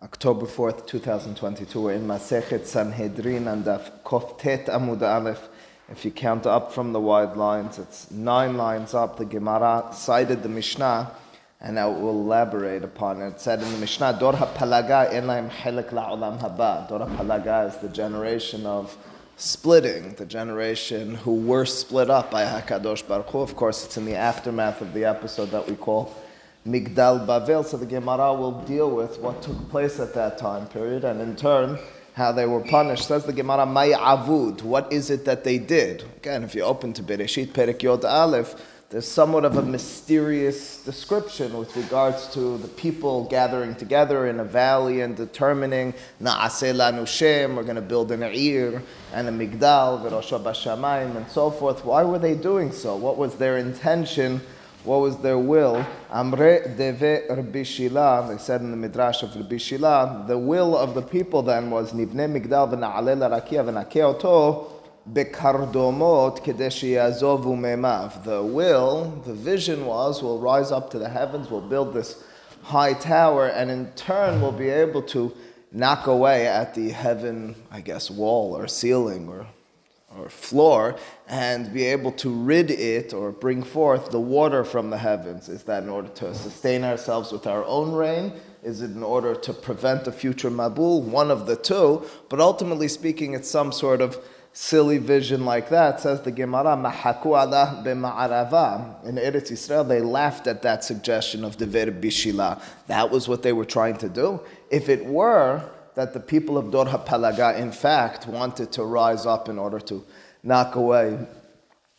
October 4th, 2022. We're in Masechet Sanhedrin and Koftet Amud Aleph. If you count up from the wide lines, it's nine lines up. The Gemara cited the Mishnah, and I will elaborate upon it. It said in the Mishnah, Dor HaPalaga Elaim Helek La'olam Haba. Dor HaPalaga is the generation of splitting, the generation who were split up by HaKadosh Baruch Hu. Of course, it's in the aftermath of the episode that we call Migdal Bavel. So the Gemara will deal with what took place at that time period, and in turn, how they were punished. Says the Gemara, May Avud. What is it that they did? Again, if you open to Bereshit Perek Yod Aleph, there's somewhat of a mysterious description with regards to the people gathering together in a valley and determining Na'aseh lanu Shem, we're going to build an Ir and a Migdal, V'rosha Bashamayim, and so forth. Why were they doing so? What was their intention? What was their will? Amre deve Rabbi Shila, they said in the Midrash of Rabbi Shila, the will of the people then was Nivne Migdal v'na'ale l'rakia v'nakeh oto bekardomot kedeshi yazovu memav. The will, the vision was, we'll rise up to the heavens, we'll build this high tower, and in turn we'll be able to knock away at the heaven, I guess, wall or ceiling or or floor and be able to rid it or bring forth the water from the heavens? Is that in order to sustain ourselves with our own rain? Is it in order to prevent a future Mabul? One of the two. But ultimately speaking, it's some sort of silly vision like that. Says the Gemara, Mahaku Allah b'ma'arava. In Eretz Yisrael, they laughed at that suggestion of the Dever Bishila. That was what they were trying to do. If it were, that the people of Dor HaPalaga, in fact, wanted to rise up in order to knock away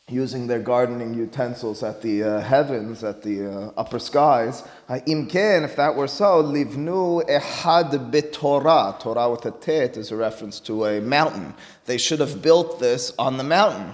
using their gardening utensils at the uh, heavens, at the uh, upper skies. Imken, if that were so, livnu ehad betorah. Torah with a tet is a reference to a mountain. They should have built this on the mountain.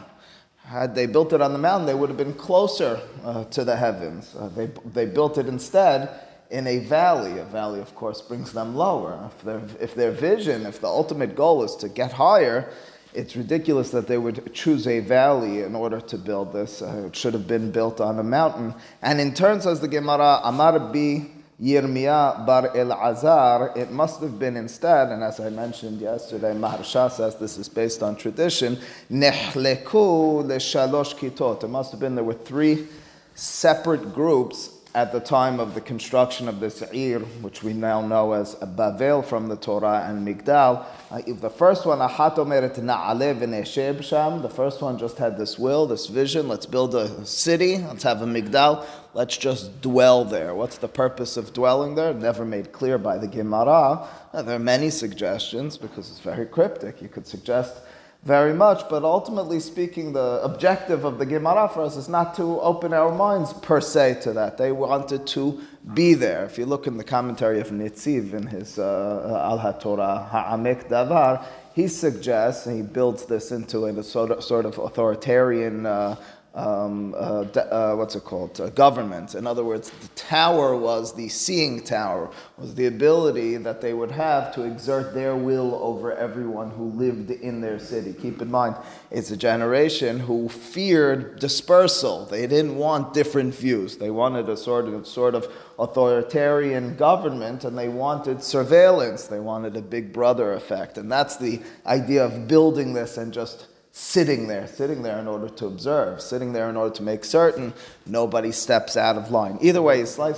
Had they built it on the mountain, they would have been closer uh, to the heavens. Uh, they, they built it instead in a valley. A valley, of course, brings them lower. If their, if their vision, if the ultimate goal is to get higher, it's ridiculous that they would choose a valley in order to build this. Uh, it should have been built on a mountain. And in turn, says the Gemara, Amar bi Yirmiyah bar Elazar, it must have been instead, and as I mentioned yesterday, Maharsha says this is based on tradition, Nehleku le shalosh kitot. It must have been there were three separate groups at the time of the construction of this Ir, which we now know as a Bavel from the Torah and Migdal. Uh, the first one, Ahat omeret na'ale sham. The first one just had this will, this vision. Let's build a city. Let's have a Migdal. Let's just dwell there. What's the purpose of dwelling there? Never made clear by the Gemara. Uh, there are many suggestions because it's very cryptic. You could suggest very much, but ultimately speaking, the objective of the Gemara for us is not to open our minds per se to that. They wanted to be there. If you look in the commentary of Netziv in his uh, Al HaTorah Ha'amek Davar, he suggests, and he builds this into a sort of, sort of authoritarian uh, um, uh, uh, what's it called? Uh, government. In other words, the tower was the seeing tower, was the ability that they would have to exert their will over everyone who lived in their city. Keep in mind, it's a generation who feared dispersal. They didn't want different views. They wanted a sort of, sort of authoritarian government and they wanted surveillance. They wanted a big brother effect. And that's the idea of building this and just sitting there, sitting there in order to observe, sitting there in order to make certain nobody steps out of line. Either way, it's like,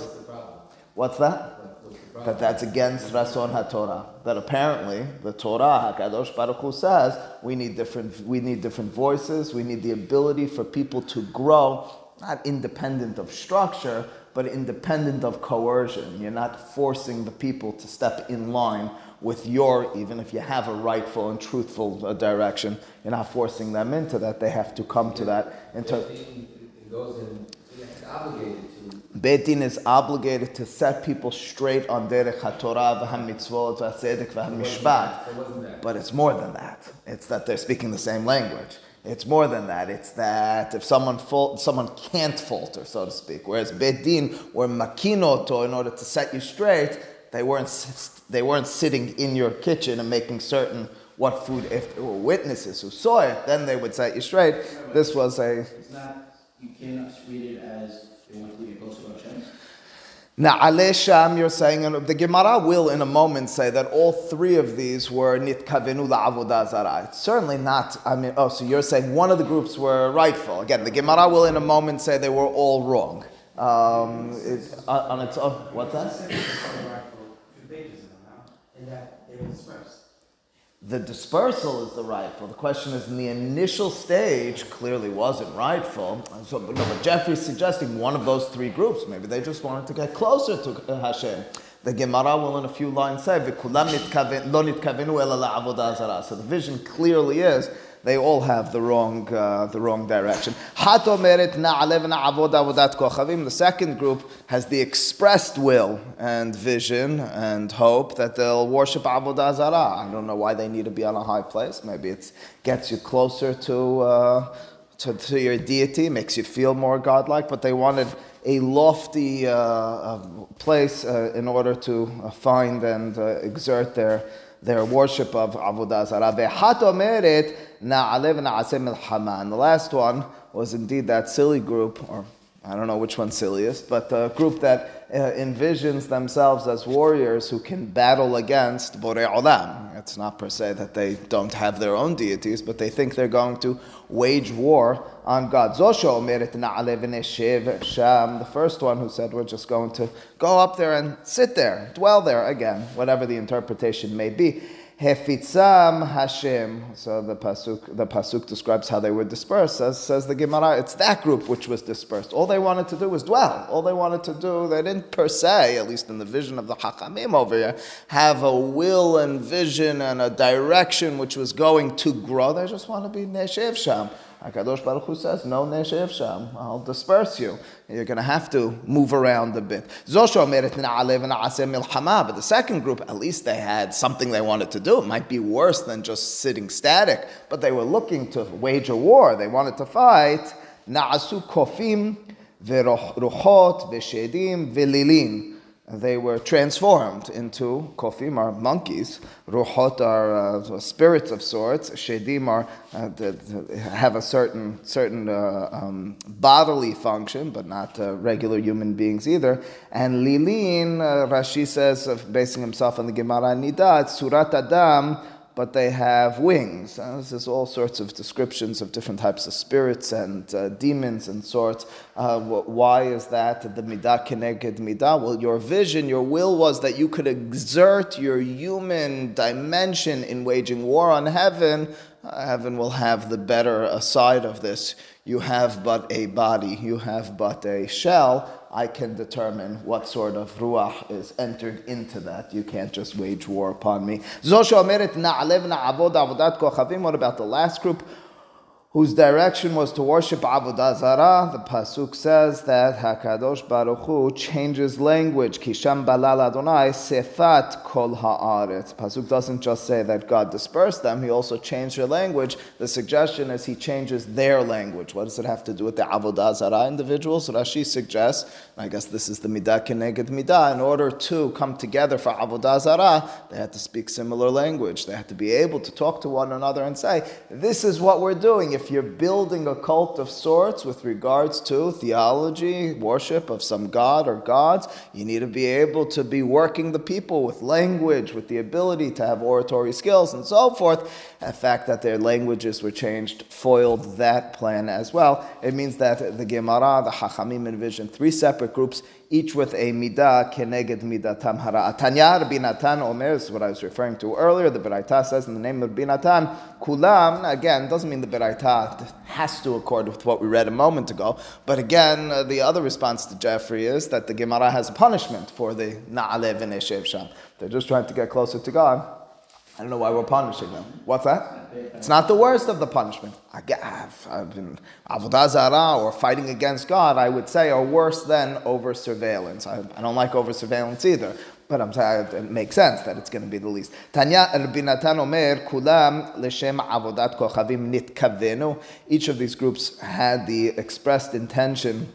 what's that? That that's against Rason HaTorah. That apparently the Torah, HaKadosh Baruch Hu says, we need different, we need different voices, we need the ability for people to grow, not independent of structure, but independent of coercion. You're not forcing the people to step in line with your, even if you have a rightful and truthful uh, direction, you're not forcing them into that. They have to come to that. Beit Din is obligated to set people straight on Derech HaTorah, v'hamitzvot, v'hatzedek, v'hamishpat. But it's more than that. It's that they're speaking the same language. It's more than that. It's that if someone fault, someone can't falter, so to speak. Whereas Bedin Din were makinoto in order to set you straight, they weren't they weren't sitting in your kitchen and making certain what food, if there were witnesses who saw it, then they would set you straight. this was a. It's not, you cannot treat it as they want to be close to Hashem. Na'ale Sham, you're saying, and the Gemara will in a moment say that all three of these were nitkavenu la'avodah zarah. It's certainly not, I mean, oh, so you're saying one of the groups were rightful. Again, the Gemara will in a moment say they were all wrong. Um, it, on its own, what's that? The dispersal is the rightful. The question is, in the initial stage, clearly wasn't rightful. So, but, no, but Jeffrey's suggesting one of those three groups. Maybe they just wanted to get closer to uh, Hashem. The Gemara will, in a few lines, say, So the vision clearly is they all have the wrong, uh, the wrong direction. The second group has the expressed will and vision and hope that they'll worship Avodah Zarah. I don't know why they need to be on a high place. Maybe it gets you closer to, uh, to, to, your deity, makes you feel more godlike, but they wanted a lofty uh, uh place uh, in order to uh, find and exert their their worship of Avodah Zarah. And the last one was indeed that silly group, or I don't know which one's silliest, but the group that Uh, envisions themselves as warriors who can battle against Borei Olam. It's not per se that they don't have their own deities, but they think they're going to wage war on God. Zosho Sham, the first one who said we're just going to go up there and sit there, dwell there again, whatever the interpretation may be. Hefitzam Hashem. So the pasuk, the pasuk describes how they were dispersed. Says, says the Gemara, it's that group which was dispersed. All they wanted to do was dwell. All they wanted to do, they didn't per se, at least in the vision of the Hakamim over here, have a will and vision and a direction which was going to grow. They just want to be Neshev Sham. HaKadosh Baruch Hu says, no neshev sham, I'll disperse you. You're going to have to move around a bit. But the second group, at least they had something they wanted to do. It might be worse than just sitting static, but they were looking to wage a war. They wanted to fight. Na'asu kofim v'ruchot v'shedim v'lilin they were transformed into kofim are monkeys, ruhot are uh, spirits of sorts, shedim are uh, have a certain certain uh, um, bodily function, but not uh, regular human beings either. And lilin, uh, Rashi says, basing himself on the Gemara Nida, surat adam but they have wings. Uh, there's all sorts of descriptions of different types of spirits and uh, demons and sorts. Uh, why is that? The midah keneged midah. Well, your vision, your will was that you could exert your human dimension in waging war on heaven. Uh, heaven will have the better side of this. You have but a body, you have but a shell I can determine what sort of ruach is entered into that. You can't just wage war upon me. What about the last group? Whose direction was to worship Avodah Zarah, the pasuk says that Hakadosh Baruch Hu changes language. Kisham balal Adonai sefat kol haaretz. Pasuk doesn't just say that God dispersed them; He also changed their language. The suggestion is He changes their language. What does it have to do with the Avodah Zarah individuals? Rashi suggests, I guess this is the midah keneged midah. In order to come together for Avodah Zarah, they had to speak similar language. They had to be able to talk to one another and say, "This is what we're doing." if you're building a cult of sorts with regards to theology, worship of some god or gods, you need to be able to be working the people with language, with the ability to have oratory skills and so forth. The fact that their languages were changed foiled that plan as well. It means that the Gemara, the Hachamim envision three separate groups each with a midah keneged midatam hara. Tanya Rabbi Natan Omer is what I was referring to earlier. The Beraita says in the name of Rabbi Natan, kulam, again, doesn't mean the Beraita has to accord with what we read a moment ago. But again, uh, the other response to Jeffrey is that the Gemara has a punishment for the na'ale v'neshev sham. They're just trying to get closer to God. I don't know why we're punishing them. What's that? It's not the worst of the punishment. I've been avodah zarah or fighting against God. I would say are worse than over surveillance. I, I don't like over surveillance either. But I'm saying it makes sense that it's going to be the least. Tanya Natan Omer, Kulam Leshem Avodat Kochavim Nitkavenu. Each of these groups had the expressed intention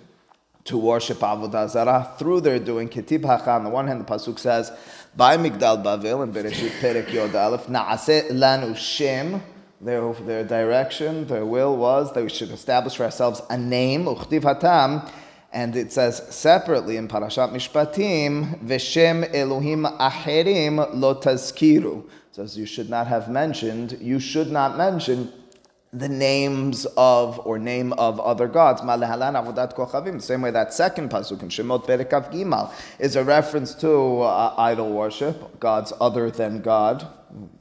to worship Avodah Zarah through their doing. Ketib on the one hand, the Pasuk says, by Migdal Bavel and Bereshit Perek Yod Aleph, Na'aseh lanu Shem, their, their direction, their will was that we should establish for ourselves a name, Uchtiv Hatam, And it says separately in Parashat Mishpatim, Veshem Elohim Aherim lo tazkiru. Says you should not have mentioned, you should not mention the names of or name of other gods. Same way that second pasuk in Shemot Perekav Gimel is a reference to uh, idol worship, gods other than God.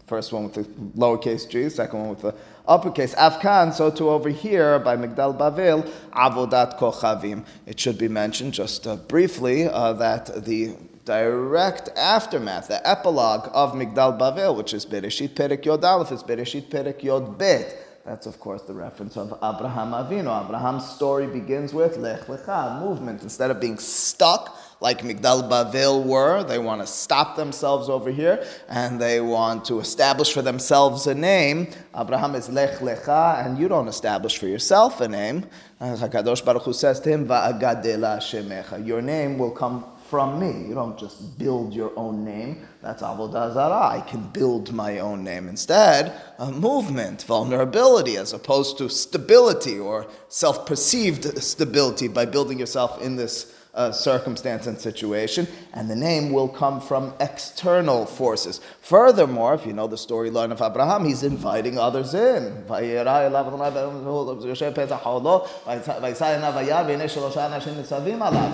First one with the lowercase g, second one with the uppercase. Afkan, so to over here by Migdal Bavel, Avodat Kochavim. It should be mentioned just uh, briefly uh, that the direct aftermath, the epilogue of Migdal Bavel, which is Bereshit Perek Yod Aleph, is Bereshit Perek Yod Bet. That's, of course, the reference of Abraham Avinu. Abraham's story begins with Lech Lecha, movement. Instead of being stuck like Migdal Bavel were, they want to stop themselves over here and they want to establish for themselves a name. Abraham is Lech Lecha, and you don't establish for yourself a name. HaKadosh Baruch Hu says to him, Va'agadela Shemecha. Your name will come from me. You don't just build your own name. That's avodah zarah. I can build my own name. Instead, a movement, vulnerability, as opposed to stability or self-perceived stability by building yourself in this uh, circumstance and situation, and the name will come from external forces. Furthermore, if you know the storyline of Abraham, he's inviting others in.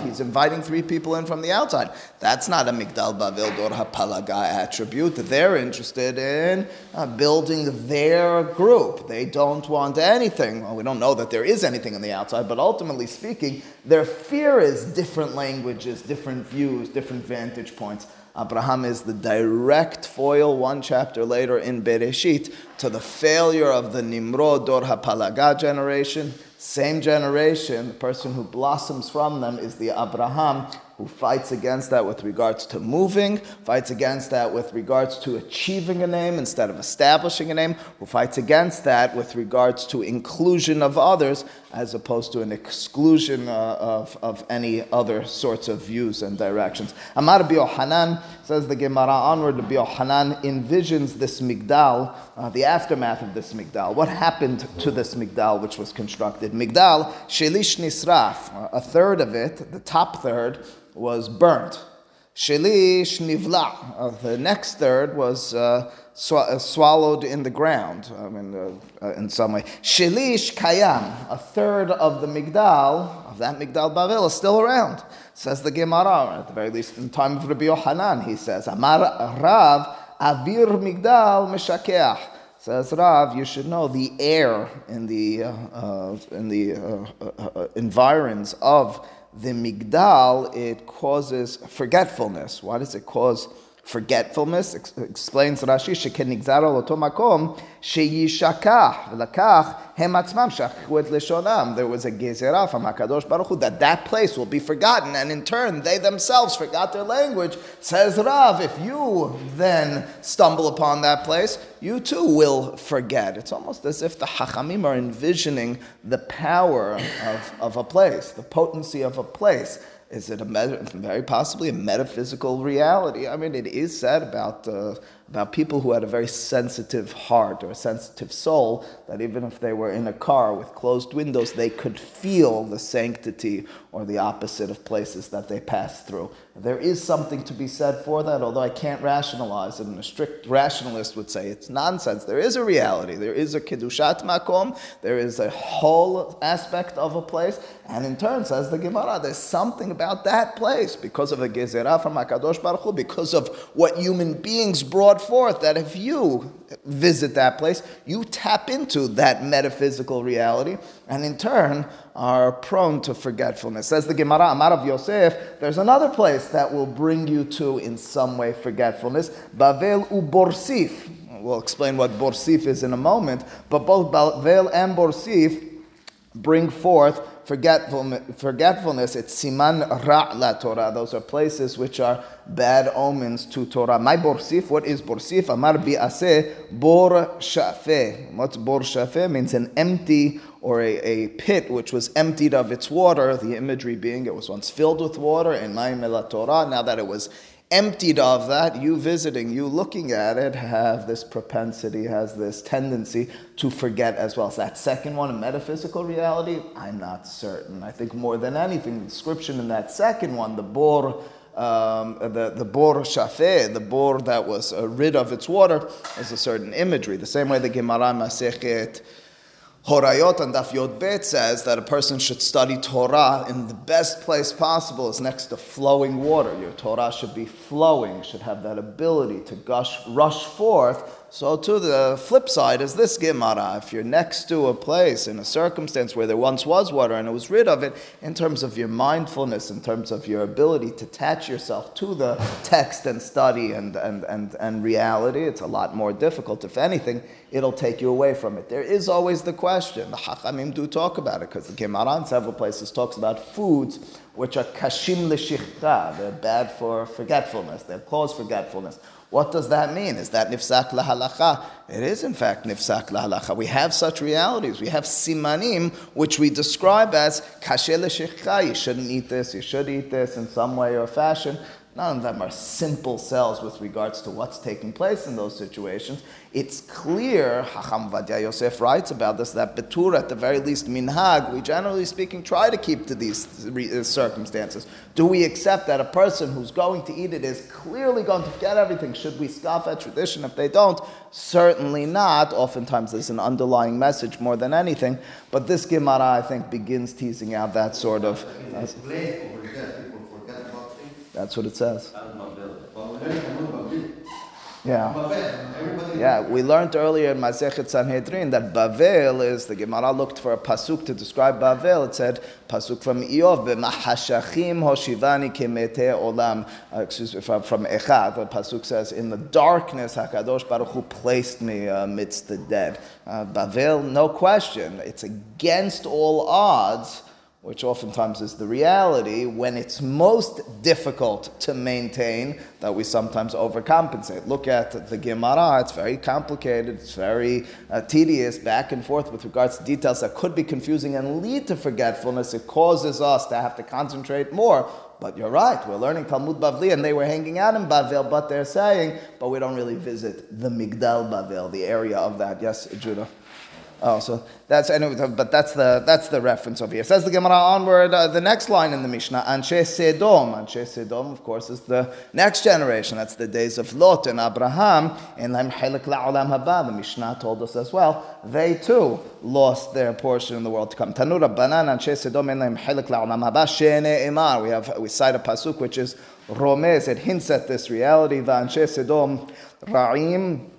He's inviting three people in from the outside. That's not a Migdal Bavel Dor HaPalaga attribute. They're interested in uh, building their group. They don't want anything. Well, we don't know that there is anything on the outside, but ultimately speaking, their fear is different languages, different views, different vantage points. Abraham is the direct foil, one chapter later in Bereshit, to the failure of the Nimrod Dor HaPalaga generation. Same generation, the person who blossoms from them is the Abraham who fights against that with regards to moving, fights against that with regards to achieving a name instead of establishing a name, who fights against that with regards to inclusion of others as opposed to an exclusion uh, of, of any other sorts of views and directions. Amar Hanan says the Gemara onward, Hanan envisions this Migdal, uh, the aftermath of this Migdal. What happened to this Migdal which was constructed? Migdal, Shelish Nisraf, a third of it, the top third, was burnt. Shelish nivla. Uh, the next third was uh, sw- uh, swallowed in the ground. I mean, uh, uh, in some way. Shelish kayam. A third of the migdal of that migdal Bavel is still around. Says the Gemara. At the very least, in the time of Rabbi Yohanan, he says, Amar Rav avir migdal meshakeach. Says Rav, you should know the air in the uh, in the environs of the migdal, it causes forgetfulness. Why does it cause forgetfulness. Ex- explains Rashi, shekenigzaro loto makom sheyishakach v'lakach hem atzmam shachku et. There was a gezerah from Hakadosh Baruch Hu that that place will be forgotten, and in turn they themselves forgot their language. Says Rav, if you then stumble upon that place, you too will forget. It's almost as if the Hachamim are envisioning the power of, of a place, the potency of a place is it a very possibly a metaphysical reality? I mean, it is said about uh, about people who had a very sensitive heart or a sensitive soul, that even if they were in a car with closed windows, they could feel the sanctity or the opposite of places that they passed through. There is something to be said for that, although I can't rationalize it, and a strict rationalist would say it's nonsense. There is a reality, there is a kedushat makom, there is a whole aspect of a place, and in turn, says the Gemara, there's something about that place because of a gezerah from HaKadosh Baruch Hu, because of what human beings brought brought forth that if you visit that place, you tap into that metaphysical reality, and in turn are prone to forgetfulness. Says the Gemara Amar of Yosef, there's another place that will bring you to, in some way, forgetfulness. Bavel uborsif. We'll explain what borsif is in a moment, but both Bavel and borsif bring forth forgetfulness, it's siman ra la Torah. Those are places which are bad omens to Torah. My borsif, what is borsif? Amar bi'aseh bor shafeh. What's bor shafeh? Means an empty or a, a pit which was emptied of its water. The imagery being it was once filled with water in Maim Torah. Now that it was emptied of that, you visiting, you looking at it, have this propensity, has this tendency to forget as well. So that second one, a metaphysical reality, I'm not certain. I think more than anything, the description in that second one, the bor, um, the, the bor shafeh, the bor that was uh, rid of its water, is a certain imagery. The same way the Gemara Masechet Horayot and Daf Yod Bet says that a person should study Torah in the best place possible is next to flowing water. Your Torah should be flowing, should have that ability to gush, rush forth so to the flip side is this Gemara. If you're next to a place in a circumstance where there once was water and it was rid of it, in terms of your mindfulness, in terms of your ability to attach yourself to the text and study and, and, and, and reality, it's a lot more difficult. If anything, it'll take you away from it. There is always the question. The Hachamim do talk about it because the Gemara in several places talks about foods which are kashim l'shichta. They're bad for forgetfulness. They're cause forgetfulness. What does that mean? Is that nifsak lahalacha? It is in fact nifsak lahalacha. We have such realities. We have simanim, which we describe as kashe l'shichta. You shouldn't eat this. You should eat this in some way or fashion. None of them are simple cells with regards to what's taking place in those situations. It's clear, Hacham Ovadia Yosef writes about this, that Betur, at the very least, minhag, we generally speaking try to keep to these uh, circumstances. Do we accept that a person who's going to eat it is clearly going to forget everything? Should we scoff at tradition if they don't? Certainly not. Oftentimes there's an underlying message more than anything. But this Gemara, I think, begins teasing out that sort of. Uh, that's what it says. Yeah. Yeah, we learned earlier in Masechet Sanhedrin that Bavel is, the Gemara looked for a pasuk to describe Bavel. It said, pasuk from Iyov, B'mahashachim hoshivani kemete olam, uh, excuse me, from, from Eichah. The pasuk says, in the darkness, HaKadosh Baruch Hu placed me amidst the dead. Uh, Bavel, no question, it's against all odds which oftentimes is the reality, when it's most difficult to maintain, that we sometimes overcompensate. Look at the Gemara, it's very complicated, it's very uh, tedious, back and forth with regards to details that could be confusing and lead to forgetfulness. It causes us to have to concentrate more. But you're right, we're learning Talmud Bavli, and they were hanging out in Bavel, but they're saying, but we don't really visit the Migdal Bavel, the area of that. Yes, Judah? Oh, so that's anyway, but that's the that's the reference over here. Says the Gemara onward. Uh, the next line in the Mishnah, Anshe Sedom. Anshe Sedom, of course, is the next generation. That's the days of Lot and Abraham. And Lam Helik La'olam Haba. The Mishnah told us as well. They too lost their portion in the world to come. Tanura Banan Anshe Sedom and Lam Helik La'olam Haba. Shene Emar. We have we cite a pasuk which is Romez. It hints at this reality. Anshe Sedom Ra'im.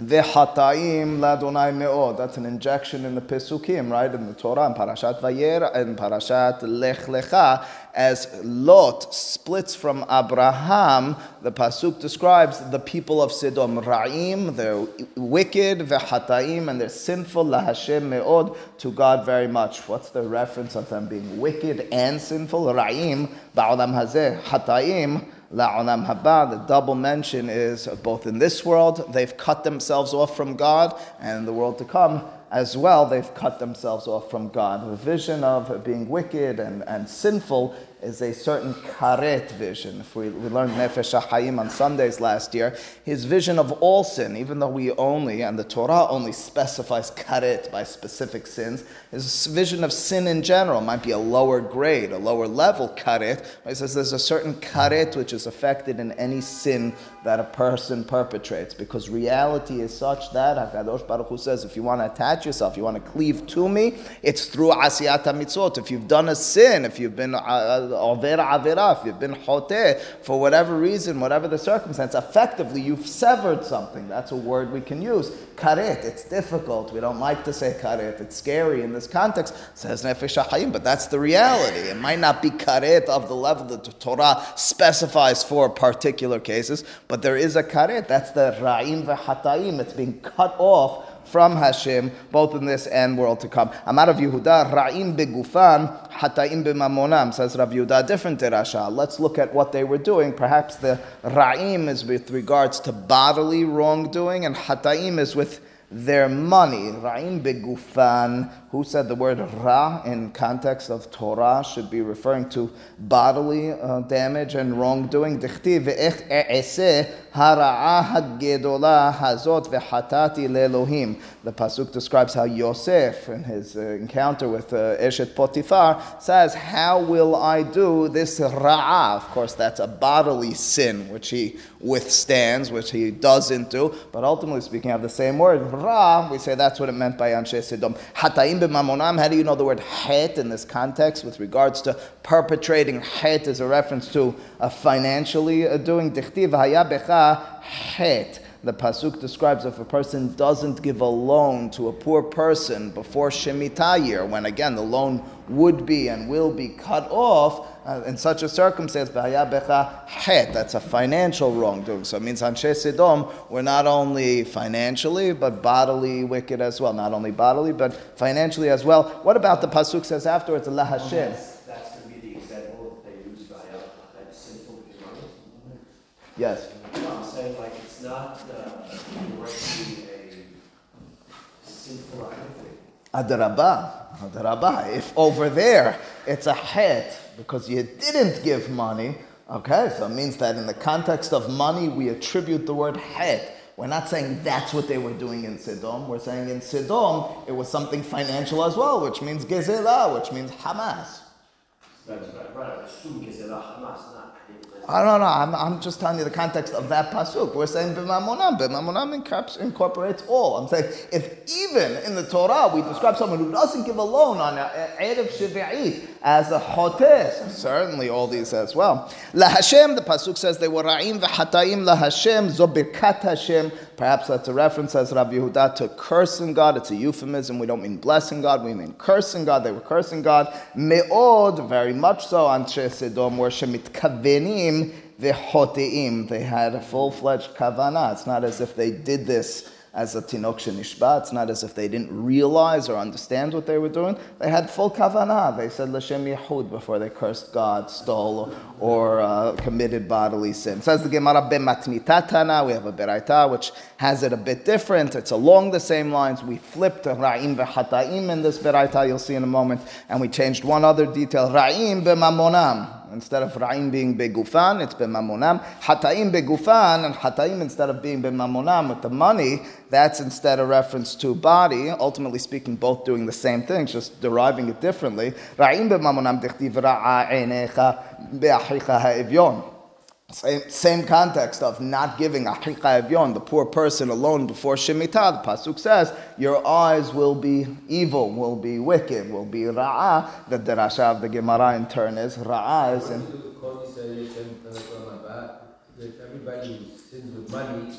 V'hataim ladonai me'od. That's an injection in the Pesukim, right? In the Torah, in Parashat Vayer, in Parashat Lech Lecha, as Lot splits from Abraham, the Pasuk describes the people of Sidom, Ra'im, they're wicked, v'hataim, and they're sinful, lahashem me'od, to God very much. What's the reference of them being wicked and sinful? Ra'im, ba'olam hazeh, hataim, La'olam haba, the double mention is both in this world, they've cut themselves off from God, and in the world to come, as well, they've cut themselves off from God. The vision of being wicked and, and sinful is a certain karet vision. If we, we learned Nefesh HaHayim on Sundays last year, his vision of all sin, even though we only, and the Torah only specifies karet by specific sins, his vision of sin in general might be a lower grade, a lower level karet. He says there's a certain karet which is affected in any sin that a person perpetrates, because reality is such that HaKadosh Baruch Hu says, if you want to attach yourself, you want to cleave to me, it's through asiyat mitzvot. If you've done a sin, if you've been uh, over avera, if you've been chote, for whatever reason, whatever the circumstance, effectively you've severed something. That's a word we can use. Karet, it's difficult. We don't like to say karet. It's scary in this context. Says Nefesh HaChaim, but that's the reality. It might not be karet of the level that the Torah specifies for particular cases, but there is a karet. That's the ra'im v'hataim. It's being cut off from Hashem, both in this and world to come. Amar of Yehuda, Ra'im begufan, Hata'im b'mamonam, says Rav Yehuda, different derasha. Let's look at what they were doing. Perhaps the Ra'im is with regards to bodily wrongdoing, and Hata'im is with their money. Ra'im begufan, who said the word ra in context of Torah should be referring to bodily uh, damage and wrongdoing. Dichti ve'ech e'eseh The pasuk describes how Yosef, in his uh, encounter with uh, Eshet Potiphar, says, "How will I do this ra'ah?" Of course, that's a bodily sin which he withstands, which he doesn't do. But ultimately speaking, of the same word ra. We say that's what it meant by Anshe Sidom. Hataim b'mamonam. How do you know the word het in this context with regards to perpetrating het is a reference to uh, financially doing dichtiv haya becha het the pasuk describes if a person doesn't give a loan to a poor person before Shemitah year, when again the loan would be and will be cut off, uh, in such a circumstance, that's a financial wrongdoing. So it means Anshe Sidom were not only financially, but bodily wicked as well. Not only bodily, but financially as well. What about the pasuk says afterwards, Allah Hashem? That's going to be the example they use by like sinful Yes. No, I'm saying like it's not uh, a. Adarabah, adarabah. If over there it's a het because you didn't give money, okay, so it means that in the context of money we attribute the word het. We're not saying that's what they were doing in Sidom. We're saying in Sidom it was something financial as well, which means gezela, which means Hamas. I don't know. I'm, I'm just telling you the context of that pasuk. We're saying b'mamonam. B'mamonam incorporates all. I'm saying if even in the Torah we describe someone who doesn't give a loan on Erev Shvi'it as a chotes, certainly all these as well. La Hashem, the pasuk says they were ra'im v'hatayim la Hashem zobirkat Hashem. Perhaps that's a reference, as Rabbi Yehuda, to cursing God. It's a euphemism. We don't mean blessing God. We mean cursing God. They were cursing God. Me'od, very much so. Anshe Sedom were shemitkavenim v'hoteim. They had a full-fledged kavanah. It's not as if they did this as a tinok shenishba. It's not as if they didn't realize or understand what they were doing. They had full kavanah. They said l'shem yehud before they cursed God, stole, or uh, committed bodily sin. Says the Gemara b'matnitatana. We have a beraita which has it a bit different. It's along the same lines. We flipped ra'im v'hataim in this beraita. You'll see in a moment, and we changed one other detail. Ra'im b'mamonam. Instead of ra'im being begufan, it's bemamonam. Hataim begufan, and hataim instead of being bemamonam with the money, that's instead a reference to body. Ultimately speaking, both doing the same thing, just deriving it differently. Ra'im bemamonam dichtiv ra'a einecha be'achicha ha'evyon. Same, same context of not giving achicha evyon, the poor person alone before Shemitah. The Pasuk says, your eyes will be evil, will be wicked, will be ra'ah. The derasha of the Gemara in turn is ra'ah is in... Uh, if everybody sins with money,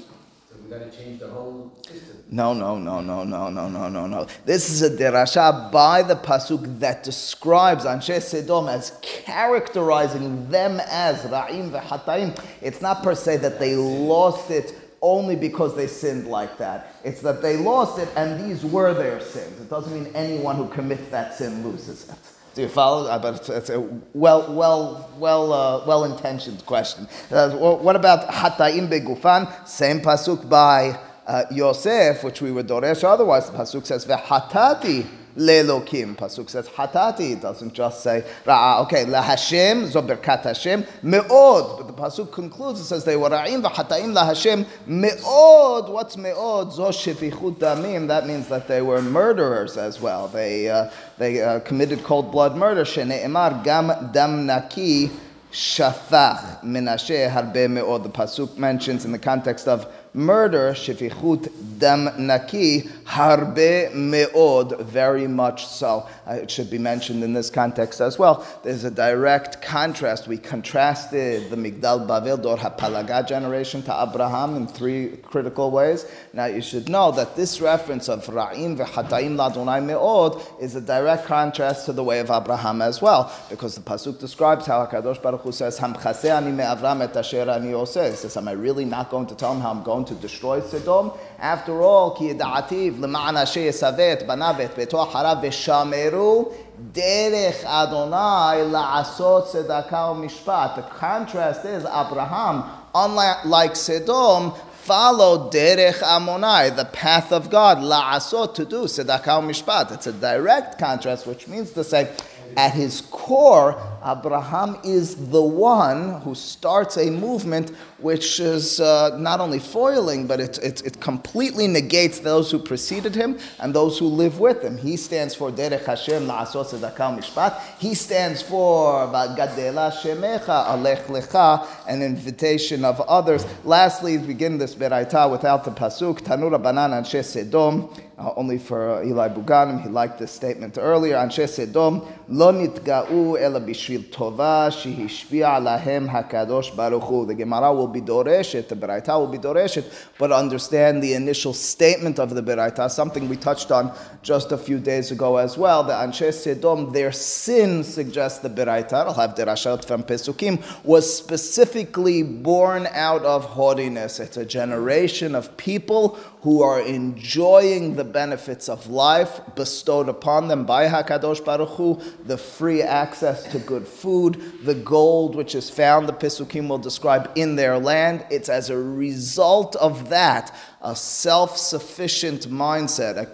No, no, no, no, no, no, no, no, no. This is a derasha by the pasuk that describes Anshe Sedom as characterizing them as ra'im v'hatayim. It's not per se that they lost it only because they sinned like that. It's that they lost it and these were their sins. It doesn't mean anyone who commits that sin loses it. Do you follow? Uh, but it's a well, well, well, uh, well-intentioned question. Uh, what about Hatayim begufan? Same pasuk by uh, Yosef, which we would doresh. Otherwise, the pasuk says ve'hatati lelokim. Pasuk says hatati. It doesn't just say ra'a. Okay, la Hashem zoberkat Hashem meod. But the pasuk concludes. It says they were ra'im v'hataim la Hashem meod. What's meod? Zo shefichut damim. That means that they were murderers as well. They uh, they uh, committed cold blood murder. Shene'emar gam dam naki shafach menashe harbe meod. The pasuk mentions in the context of murder, shifichut dam naki, harbe meod, very much so. Uh, it should be mentioned in this context as well. There's a direct contrast. We contrasted the Migdal Bavel Dor HaPalaga generation to Abraham in three critical ways. Now you should know that this reference of Ra'im v'Hatayim Ladonai Me'od is a direct contrast to the way of Abraham as well, because the Pasuk describes how HaKadosh Baruch Hu says, Hamchase ani me'avram et asher ani He says, am I really not going to tell him how I'm going to destroy Sodom. After all, ki da'ativ l'ma'an asher yisavet banavet beto harav v'shameru derech Adonai la'asot tzedakah mishpat. The contrast is Abraham, unlike Sodom, followed derech Adonai, the path of God, la'asot, to do tzedakah mishpat. It's a direct contrast, which means to say, at his core, Abraham is the one who starts a movement which is uh, not only foiling, but it, it, it, completely negates those who preceded him and those who live with him. He stands for Derech Hashem la'asot tzedakah mishpat. He stands for V'gadela shemecha alech lecha, an invitation of others. Lastly, begin this beraita without the pasuk. Tanura banan anshe sedom. Uh, only for uh, Eli Buganim, he liked this statement earlier. Anshe sedom lo nitga'u ela bishvil tova shehishbi'a lahem hakadosh baruch. The Gemara will be doreshet, the Beraita will be doreshet, but understand the initial statement of the Beraita, something we touched on just a few days ago as well. The Anshe Sedom, their sin suggests the Beraita, I'll have derashat from Pesukim, was specifically born out of haughtiness. It's a generation of people who are enjoying the benefits of life bestowed upon them by Hakadosh Baruch Hu, the free access to good food, the gold which is found, the Pesukim will describe in their land. It's as a result of that a self sufficient mindset, a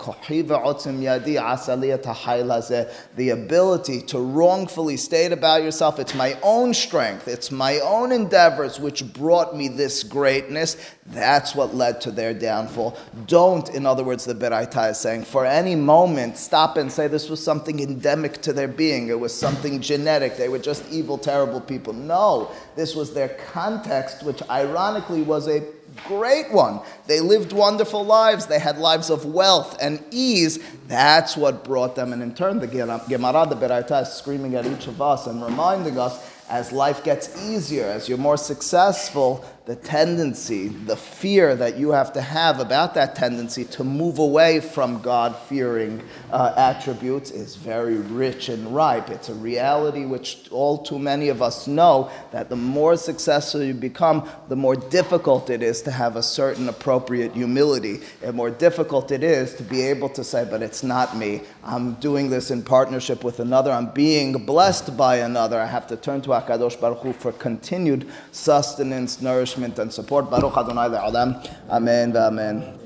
the ability to wrongfully state about yourself, it's my own strength, it's my own endeavors which brought me this greatness. That's what led to their downfall. Don't, in other words, the Beraita is saying, for any moment, stop and say this was something endemic to their being, it was something genetic, they were just evil, terrible people. No, this was their context, which ironically was a great one. They lived wonderful lives. They had lives of wealth and ease. That's what brought them. And in turn, the Gemara, the Beraita, is screaming at each of us and reminding us as life gets easier, as you're more successful, the tendency, the fear that you have to have about that tendency to move away from God fearing uh, attributes is very rich and ripe. It's a reality which all too many of us know that the more successful you become, the more difficult it is to have a certain appropriate humility, and more difficult it is to be able to say, But it's not me. I'm doing this in partnership with another. I'm being blessed by another. I have to turn to HaKadosh Baruch Hu for continued sustenance, nourishment, and support. Baruch Adonai le'olam. Amen v'amen.